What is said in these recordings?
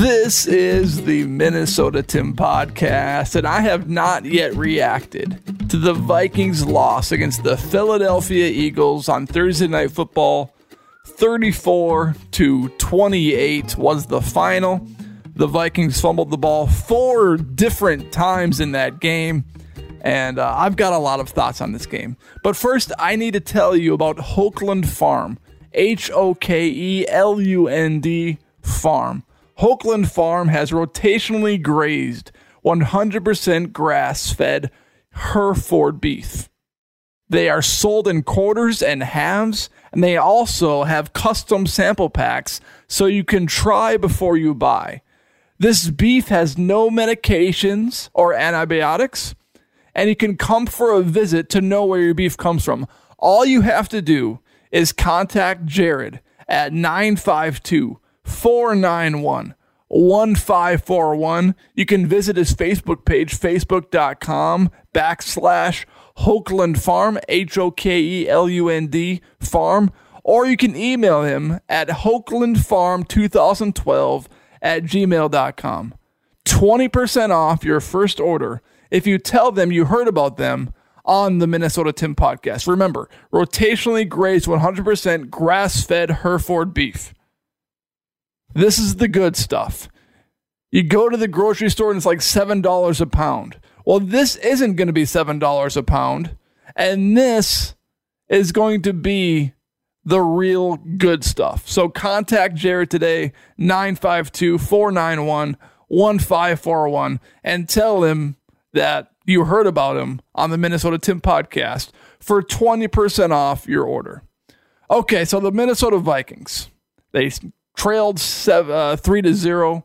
This is the Minnesota Tim podcast, and I have not yet reacted to the Vikings' loss against the Philadelphia Eagles on Thursday Night Football. 34 to 28 was the final. The Vikings fumbled the ball four different times in that game, and uh, I've got a lot of thoughts on this game. But first, I need to tell you about Hokelund Farm. H O K E L U N D Farm. Hokelund Farm has rotationally grazed, 100% grass fed Hereford beef. They are sold in quarters and halves, and they also have custom sample packs so you can try before you buy. This beef has no medications or antibiotics, and you can come for a visit to know where your beef comes from. All you have to do is contact Jared at 952 491 1541. You can visit his Facebook page, facebook.com backslash Hokelund Farm, H O K E L U N D Farm, or you can email him at hokelundfarm2012 at gmail.com. 20% off your first order if you tell them you heard about them on the Minnesota Tim podcast. Remember, rotationally grazed 100% grass fed Hereford beef. This is the good stuff. You go to the grocery store and it's like $7 a pound. Well, this isn't going to be $7 a pound. And this is going to be the real good stuff. So contact Jared today, 952 491 1541, and tell him that you heard about him on the Minnesota Tim podcast for 20% off your order. Okay, so the Minnesota Vikings, they trailed seven, uh, 3 to 0.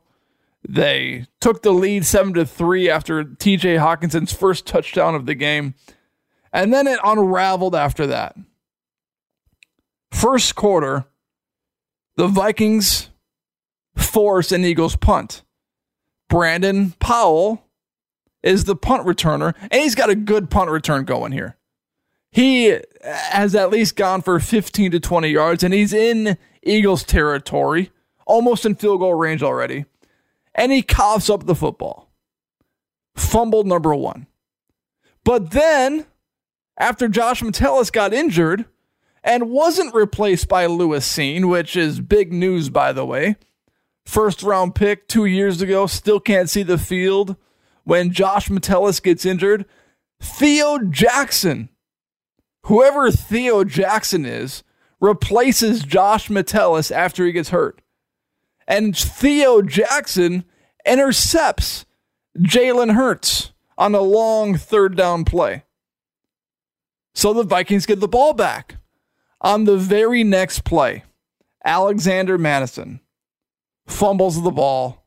They took the lead 7 to 3 after TJ Hockenson's first touchdown of the game. And then it unraveled after that. First quarter, the Vikings force an Eagles punt. Brandon Powell is the punt returner, and he's got a good punt return going here. He has at least gone for 15 to 20 yards, and he's in Eagles territory, almost in field goal range already. And he coughs up the football. Fumble number one. But then, after Josh Metellus got injured and wasn't replaced by Lewis Cine, which is big news, by the way, first round pick two years ago, still can't see the field when Josh Metellus gets injured. Theo Jackson, whoever Theo Jackson is, replaces Josh Metellus after he gets hurt. And Theo Jackson intercepts Jalen Hurts on a long third down play. So the Vikings get the ball back. On the very next play, Alexander Mattison fumbles the ball,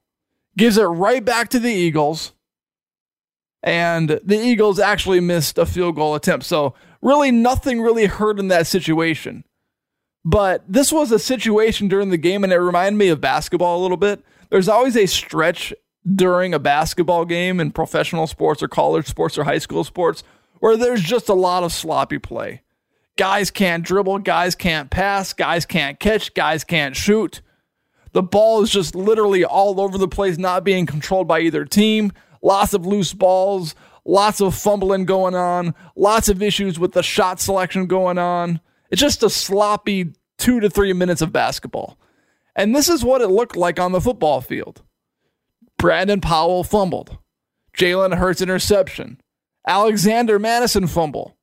gives it right back to the Eagles, and the Eagles actually missed a field goal attempt. So, really, nothing really hurt in that situation. But this was a situation during the game, and it reminded me of basketball a little bit. There's always a stretch during a basketball game in professional sports or college sports or high school sports where there's just a lot of sloppy play. Guys can't dribble, guys can't pass, guys can't catch, guys can't shoot. The ball is just literally all over the place, not being controlled by either team. Lots of loose balls, lots of fumbling going on, lots of issues with the shot selection going on. It's just a sloppy two to three minutes of basketball. And this is what it looked like on the football field. Brandon Powell fumbled. Jalen Hurts interception. Alexander Mattison fumble.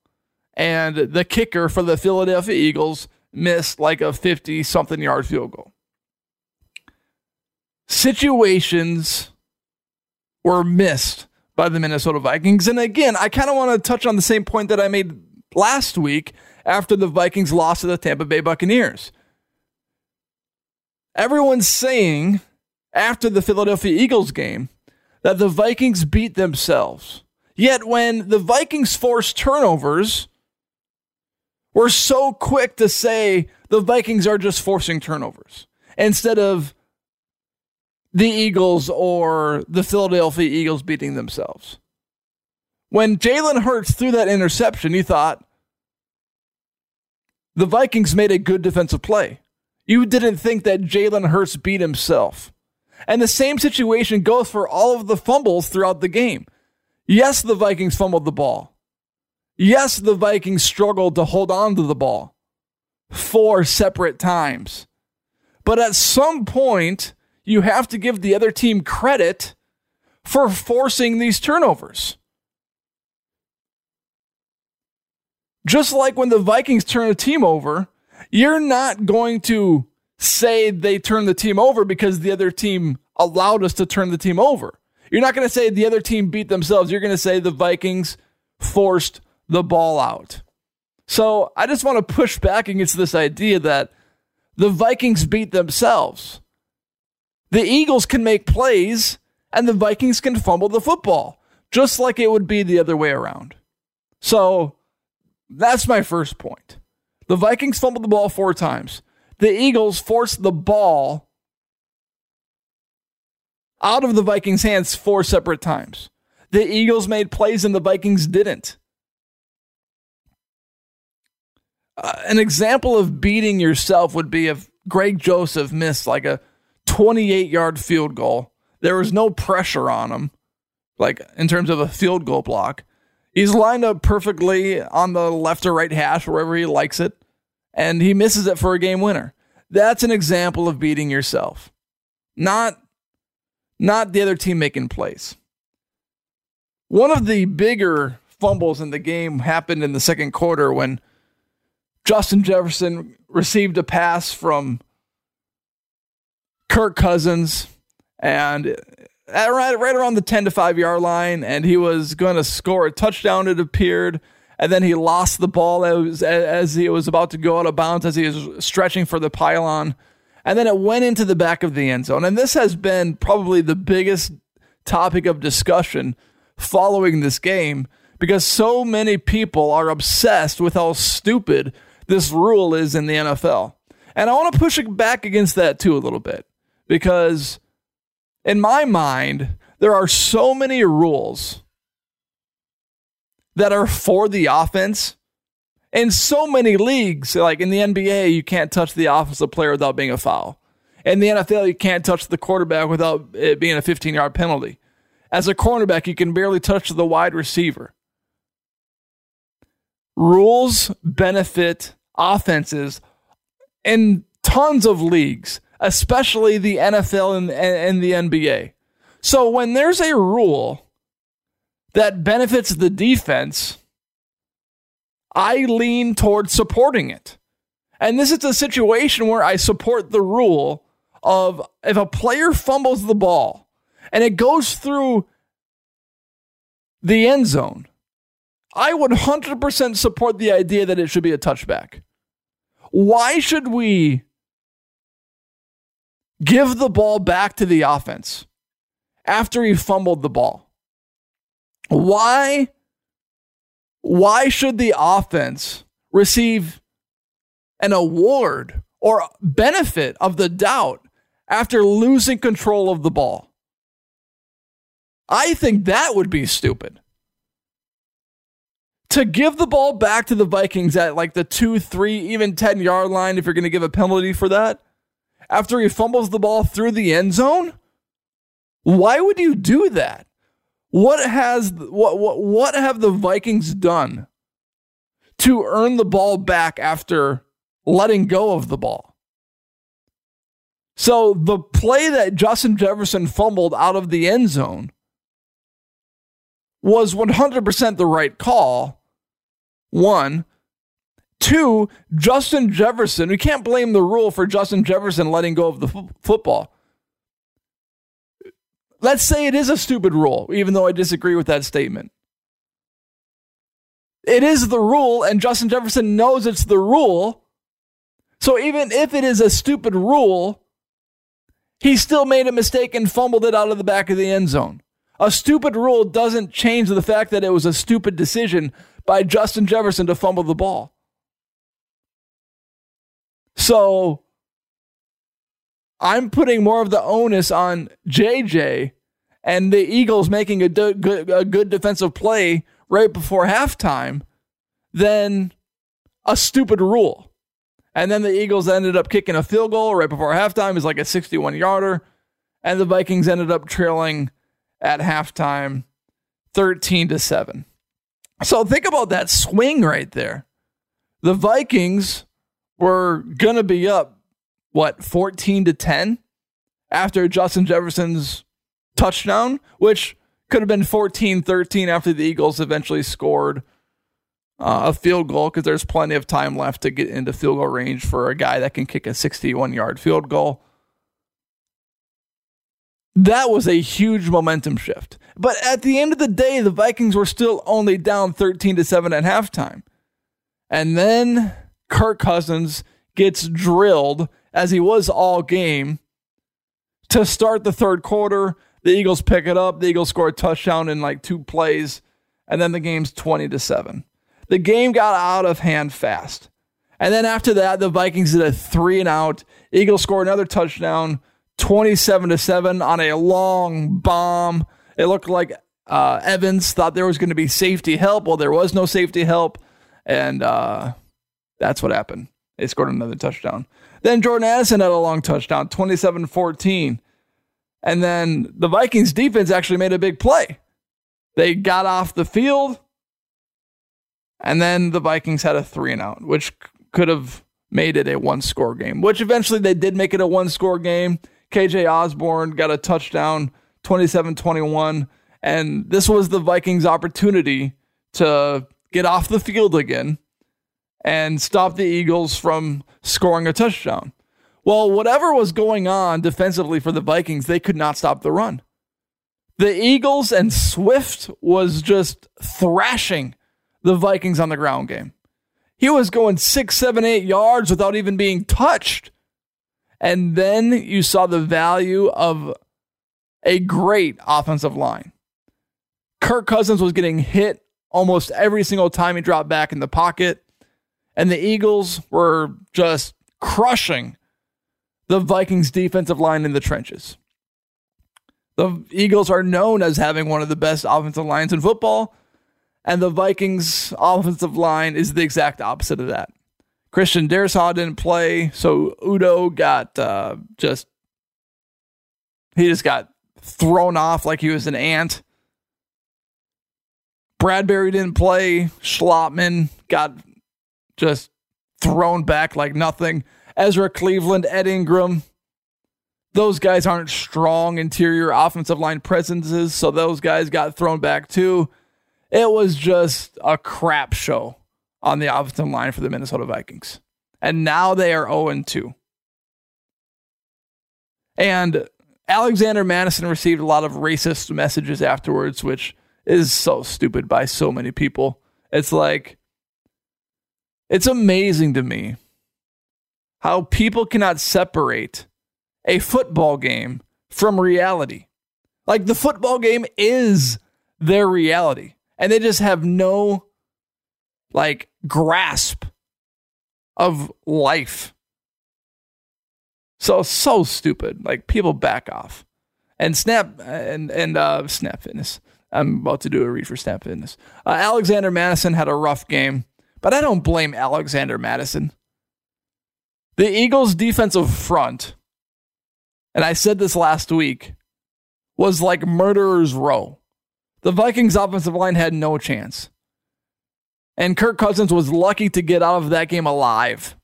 And the kicker for the Philadelphia Eagles missed like a 50 something yard field goal. Situations were missed by the Minnesota Vikings. And again, I kind of want to touch on the same point that I made last week after the Vikings lost to the Tampa Bay Buccaneers. Everyone's saying after the Philadelphia Eagles game that the Vikings beat themselves. Yet when the Vikings forced turnovers, we're so quick to say the Vikings are just forcing turnovers instead of the Eagles or the Philadelphia Eagles beating themselves. When Jalen Hurts threw that interception, you thought the Vikings made a good defensive play. You didn't think that Jalen Hurts beat himself. And the same situation goes for all of the fumbles throughout the game. Yes, the Vikings fumbled the ball. Yes, the Vikings struggled to hold on to the ball four separate times. But at some point, you have to give the other team credit for forcing these turnovers. Just like when the Vikings turn a team over, you're not going to say they turned the team over because the other team allowed us to turn the team over. You're not going to say the other team beat themselves. You're going to say the Vikings forced the ball out. So I just want to push back against this idea that the Vikings beat themselves. The Eagles can make plays and the Vikings can fumble the football, just like it would be the other way around. So that's my first point. The Vikings fumbled the ball four times. The Eagles forced the ball out of the Vikings' hands four separate times. The Eagles made plays and the Vikings didn't. Uh, an example of beating yourself would be if Greg Joseph missed like a 28 yard field goal. There was no pressure on him, like in terms of a field goal block. He's lined up perfectly on the left or right hash, wherever he likes it, and he misses it for a game winner. That's an example of beating yourself, not not the other team making plays. One of the bigger fumbles in the game happened in the second quarter when Justin Jefferson received a pass from Kirk Cousins and Uh, right, right around the 10 to 5 yard line, and he was going to score a touchdown, it appeared. And then he lost the ball as, as he was about to go out of bounds, as he was stretching for the pylon. And then it went into the back of the end zone. And this has been probably the biggest topic of discussion following this game because so many people are obsessed with how stupid this rule is in the NFL. And I want to push it back against that too a little bit because in my mind, there are so many rules that are for the offense. In so many leagues, like in the NBA, you can't touch the offensive player without being a foul. In the NFL, you can't touch the quarterback without it being a 15 yard penalty. As a cornerback, you can barely touch the wide receiver. Rules benefit offenses in tons of leagues especially the NFL and, and the NBA. So when there's a rule that benefits the defense, I lean towards supporting it. And this is a situation where I support the rule of if a player fumbles the ball and it goes through the end zone, I would 100% support the idea that it should be a touchback. Why should we give the ball back to the offense after he fumbled the ball. Why why should the offense receive an award or benefit of the doubt after losing control of the ball? I think that would be stupid. To give the ball back to the Vikings at like the 2, 3, even 10 yard line if you're going to give a penalty for that after he fumbles the ball through the end zone? Why would you do that? What has what what what have the Vikings done to earn the ball back after letting go of the ball? So the play that Justin Jefferson fumbled out of the end zone was 100% the right call. One, Two, Justin Jefferson. We can't blame the rule for Justin Jefferson letting go of the f- football. Let's say it is a stupid rule, even though I disagree with that statement. it is the rule, and Justin Jefferson knows it's the rule. So even if it is a stupid rule, he still made a mistake and fumbled it out of the back of the end zone. A stupid rule doesn't change the fact that it was a stupid decision by Justin Jefferson to fumble the ball. So I'm putting more of the onus on JJ and the Eagles making a, good, a good defensive play right before halftime than a stupid rule. And then the Eagles ended up kicking a field goal right before halftime. It's like a 61 yarder. And the Vikings ended up trailing at halftime 13 to 7. So think about that swing right there. The Vikings were going to be up, what, 14 to 10 after Justin Jefferson's touchdown, which could have been 14 13 after the Eagles eventually scored uh, a field goal because there's plenty of time left to get into field goal range for a guy that can kick a 61 yard field goal. That was a huge momentum shift. But at the end of the day, the Vikings were still only down 13 to 7 at halftime. And then Kirk Cousins gets drilled as he was all game to start the third quarter the Eagles pick it up. The Eagles score a touchdown in like two plays, and then the game's 20 to 7. The game got out of hand fast. And then after that, the Vikings did a three and out. Eagles score another touchdown, 27 to 7 on a long bomb. It looked like uh, Evans thought there was going to be safety help. Well, there was no safety help. And uh, that's what happened. They scored another touchdown. Then Jordan Addison had a long touchdown, 27 14. And then the Vikings defense actually made a big play. They got off the field, and then the Vikings had a three and out, which could have made it a one score game, which eventually they did make it a one score game. KJ Osborne got a touchdown, 27 21. And this was the Vikings' opportunity to get off the field again and stop the Eagles from scoring a touchdown. Well, whatever was going on defensively for the Vikings, they could not stop the run. The Eagles and Swift was just thrashing the Vikings on the ground game. He was going six, seven, eight yards without even being touched. And then you saw the value of a great offensive line. Kirk Cousins was getting hit almost every single time he dropped back in the pocket. And the Eagles were just crushing the Vikings defensive line in the trenches. The Eagles are known as having one of the best offensive lines in football, and the Vikings offensive line is the exact opposite of that. Christian Darrisaw didn't play, so Udoh got uh, just he just got thrown off like he was an ant. Bradbury didn't play. Schlottmann got just thrown back like nothing. Ezra Cleveland, Ed Ingram. Those guys aren't strong interior offensive line presences, so those guys got thrown back too. It was just a crap show on the offensive line for the Minnesota Vikings. And now they are 0 2. And Alexander Mattison received a lot of racist messages afterwards, which is so stupid by so many people. It's like, it's amazing to me how people cannot separate a football game from reality. Like the football game is their reality, and they just have no like grasp of life. So so stupid. Like people back off. And Snap and and uh, Snap Fitness. I'm about to do a read for Snap Fitness. Uh, Alexander Mattison had a rough game, but I don't blame Alexander Mattison. The Eagles' defensive front, and I said this last week, was like murderer's row. The Vikings' offensive line had no chance. And Kirk Cousins was lucky to get out of that game alive.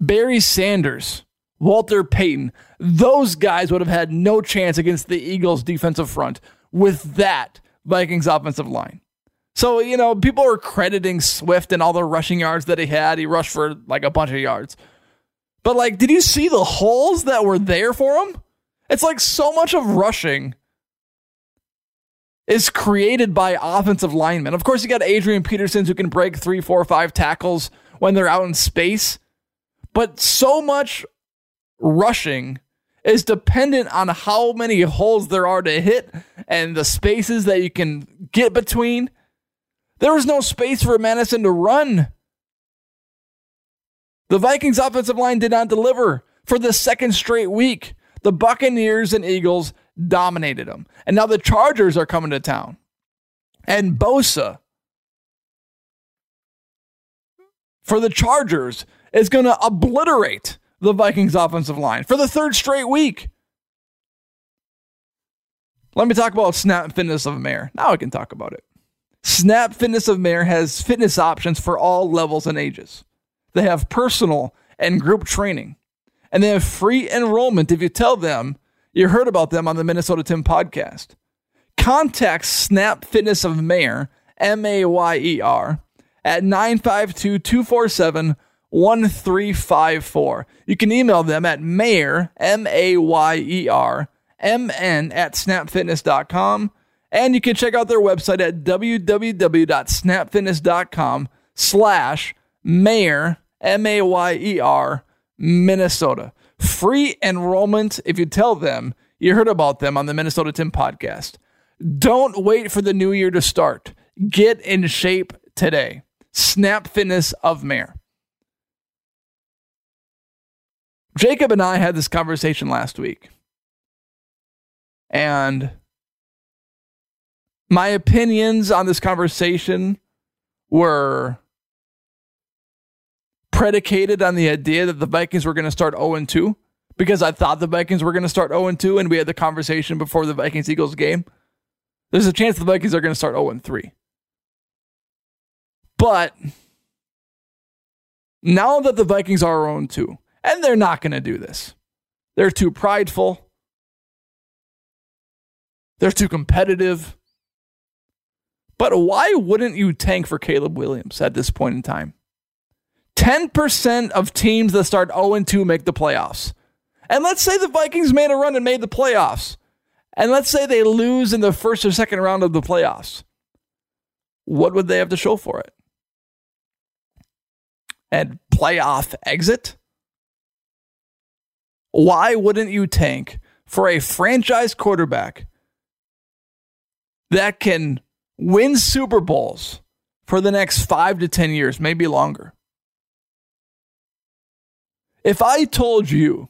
Barry Sanders, Walter Payton, those guys would have had no chance against the Eagles' defensive front with that Vikings offensive line. So, you know, people are crediting Swift and all the rushing yards that he had. He rushed for like a bunch of yards. But, like, did you see the holes that were there for him? It's like so much of rushing is created by offensive linemen. Of course, you got Adrian Petersons who can break three, four, five tackles when they're out in space, but so much rushing is dependent on how many holes there are to hit and the spaces that you can get between. There was no space for Mattison to run. The Vikings offensive line did not deliver for the second straight week. The Buccaneers and Eagles dominated them. And now the Chargers are coming to town. And Bosa for the Chargers is going to obliterate the Vikings offensive line for the third straight week. Let me talk about Snap Fitness of Mayer. Now I can talk about it. Snap Fitness of Mayer has fitness options for all levels and ages. They have personal and group training, and they have free enrollment if you tell them you heard about them on the Minnesota Tim podcast. Contact Snap Fitness of Mayer, M A Y E R, at 952 247 1354. You can email them at mayer, M A Y E R, M N at snapfitness.com. And you can check out their website at www.snapfitness.com slash mayer, M A Y E R, Minnesota. Free enrollment if you tell them you heard about them on the Minnesota Tim podcast. Don't wait for the new year to start. Get in shape today. Snap Fitness of Mayer. Jacob and I had this conversation last week. And my opinions on this conversation were predicated on the idea that the Vikings were going to start 0 2 because I thought the Vikings were going to start 0 2 and we had the conversation before the Vikings Eagles game. There's a chance the Vikings are going to start 0 3. But now that the Vikings are 0 2, and they're not going to do this, they're too prideful, they're too competitive. But why wouldn't you tank for Caleb Williams at this point in time? 10% of teams that start 0 2 make the playoffs. And let's say the Vikings made a run and made the playoffs. And let's say they lose in the first or second round of the playoffs. What would they have to show for it? And playoff exit? Why wouldn't you tank for a franchise quarterback that can win Super Bowls for the next five to 10 years, maybe longer? If I told you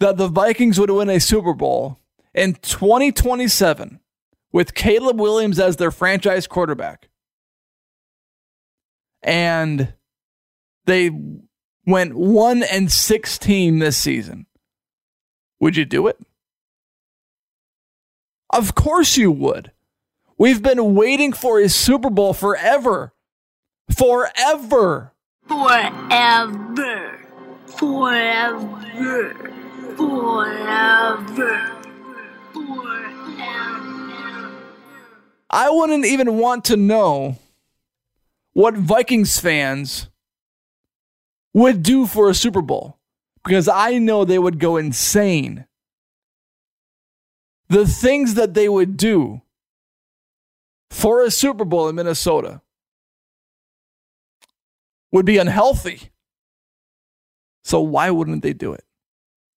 that the Vikings would win a Super Bowl in 2027 with Caleb Williams as their franchise quarterback, and they went 1 and 16 this season, would you do it? Of course you would. We've been waiting for a Super Bowl forever. Forever. Forever. Forever. Forever. Forever. I wouldn't even want to know what Vikings fans would do for a Super Bowl because I know they would go insane. The things that they would do for a Super Bowl in Minnesota would be unhealthy. So why wouldn't they do it?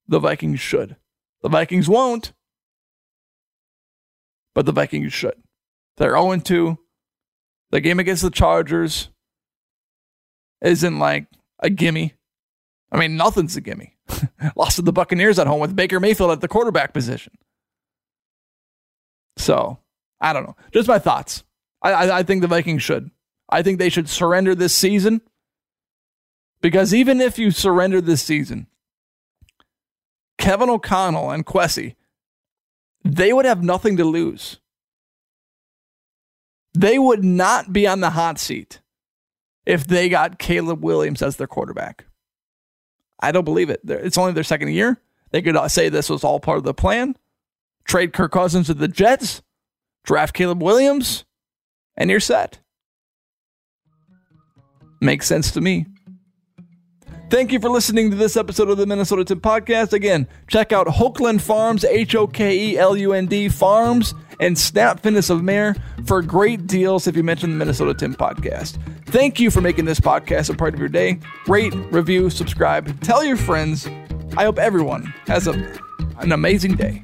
The Vikings should. The Vikings won't, but the Vikings should. They're 0 2. The game against the Chargers isn't like a gimme. I mean, nothing's a gimme. Lost to the Buccaneers at home with Baker Mayfield at the quarterback position. So, I don't know. Just my thoughts. I, I, I think the Vikings should. I think they should surrender this season because even if you surrender this season, Kevin O'Connell and Kwesi, they would have nothing to lose. They would not be on the hot seat if they got Caleb Williams as their quarterback. I don't believe it. It's only their second year. They could uh, say this was all part of the plan. Trade Kirk Cousins to the Jets, draft Caleb Williams, and you're set. Makes sense to me. Thank you for listening to this episode of the Minnesota Tim Podcast. Again, check out Hokelund Farms, H O K E L U N D Farms and Snap Fitness of Mayer for great deals if you mention the Minnesota Tim podcast. Thank you for making this podcast a part of your day. Rate, review, subscribe, tell your friends. I hope everyone has a, an amazing day.